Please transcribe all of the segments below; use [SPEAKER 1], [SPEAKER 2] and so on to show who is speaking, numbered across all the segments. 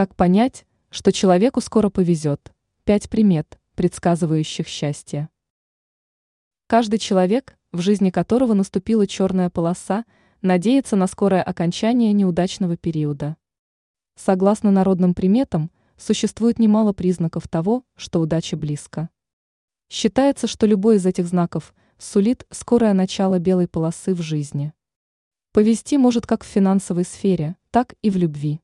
[SPEAKER 1] Как понять, что человеку скоро повезет? Пять примет, предсказывающих счастье. Каждый человек, в жизни которого наступила черная полоса, надеется на скорое окончание неудачного периода. Согласно народным приметам, существует немало признаков того, что удача близко. Считается, что любой из этих знаков сулит скорое начало белой полосы в жизни. Повести может как в финансовой сфере, так и в любви.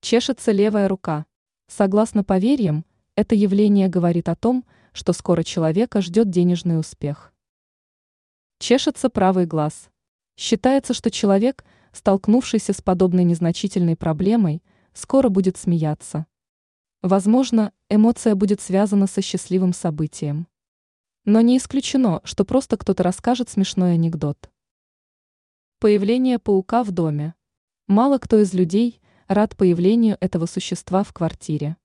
[SPEAKER 1] Чешется левая рука. Согласно поверьям, это явление говорит о том, что скоро человека ждет денежный успех. Чешется правый глаз. Считается, что человек, столкнувшийся с подобной незначительной проблемой, скоро будет смеяться. Возможно, эмоция будет связана со счастливым событием. Но не исключено, что просто кто-то расскажет смешной анекдот. Появление паука в доме. Мало кто из людей рад появлению этого существа в квартире.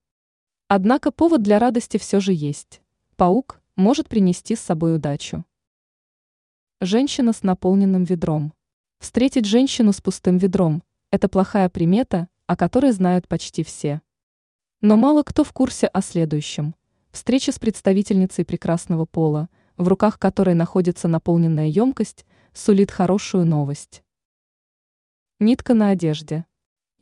[SPEAKER 1] Однако повод для радости все же есть. Паук может принести с собой удачу. Женщина с наполненным ведром. Встретить женщину с пустым ведром – это плохая примета, о которой знают почти все. Но мало кто в курсе о следующем. Встреча с представительницей прекрасного пола, в руках которой находится наполненная емкость, сулит хорошую новость. Нитка на одежде.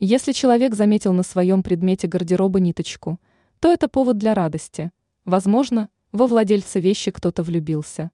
[SPEAKER 1] Если человек заметил на своем предмете гардероба ниточку, то это повод для радости. Возможно, во владельца вещи кто-то влюбился.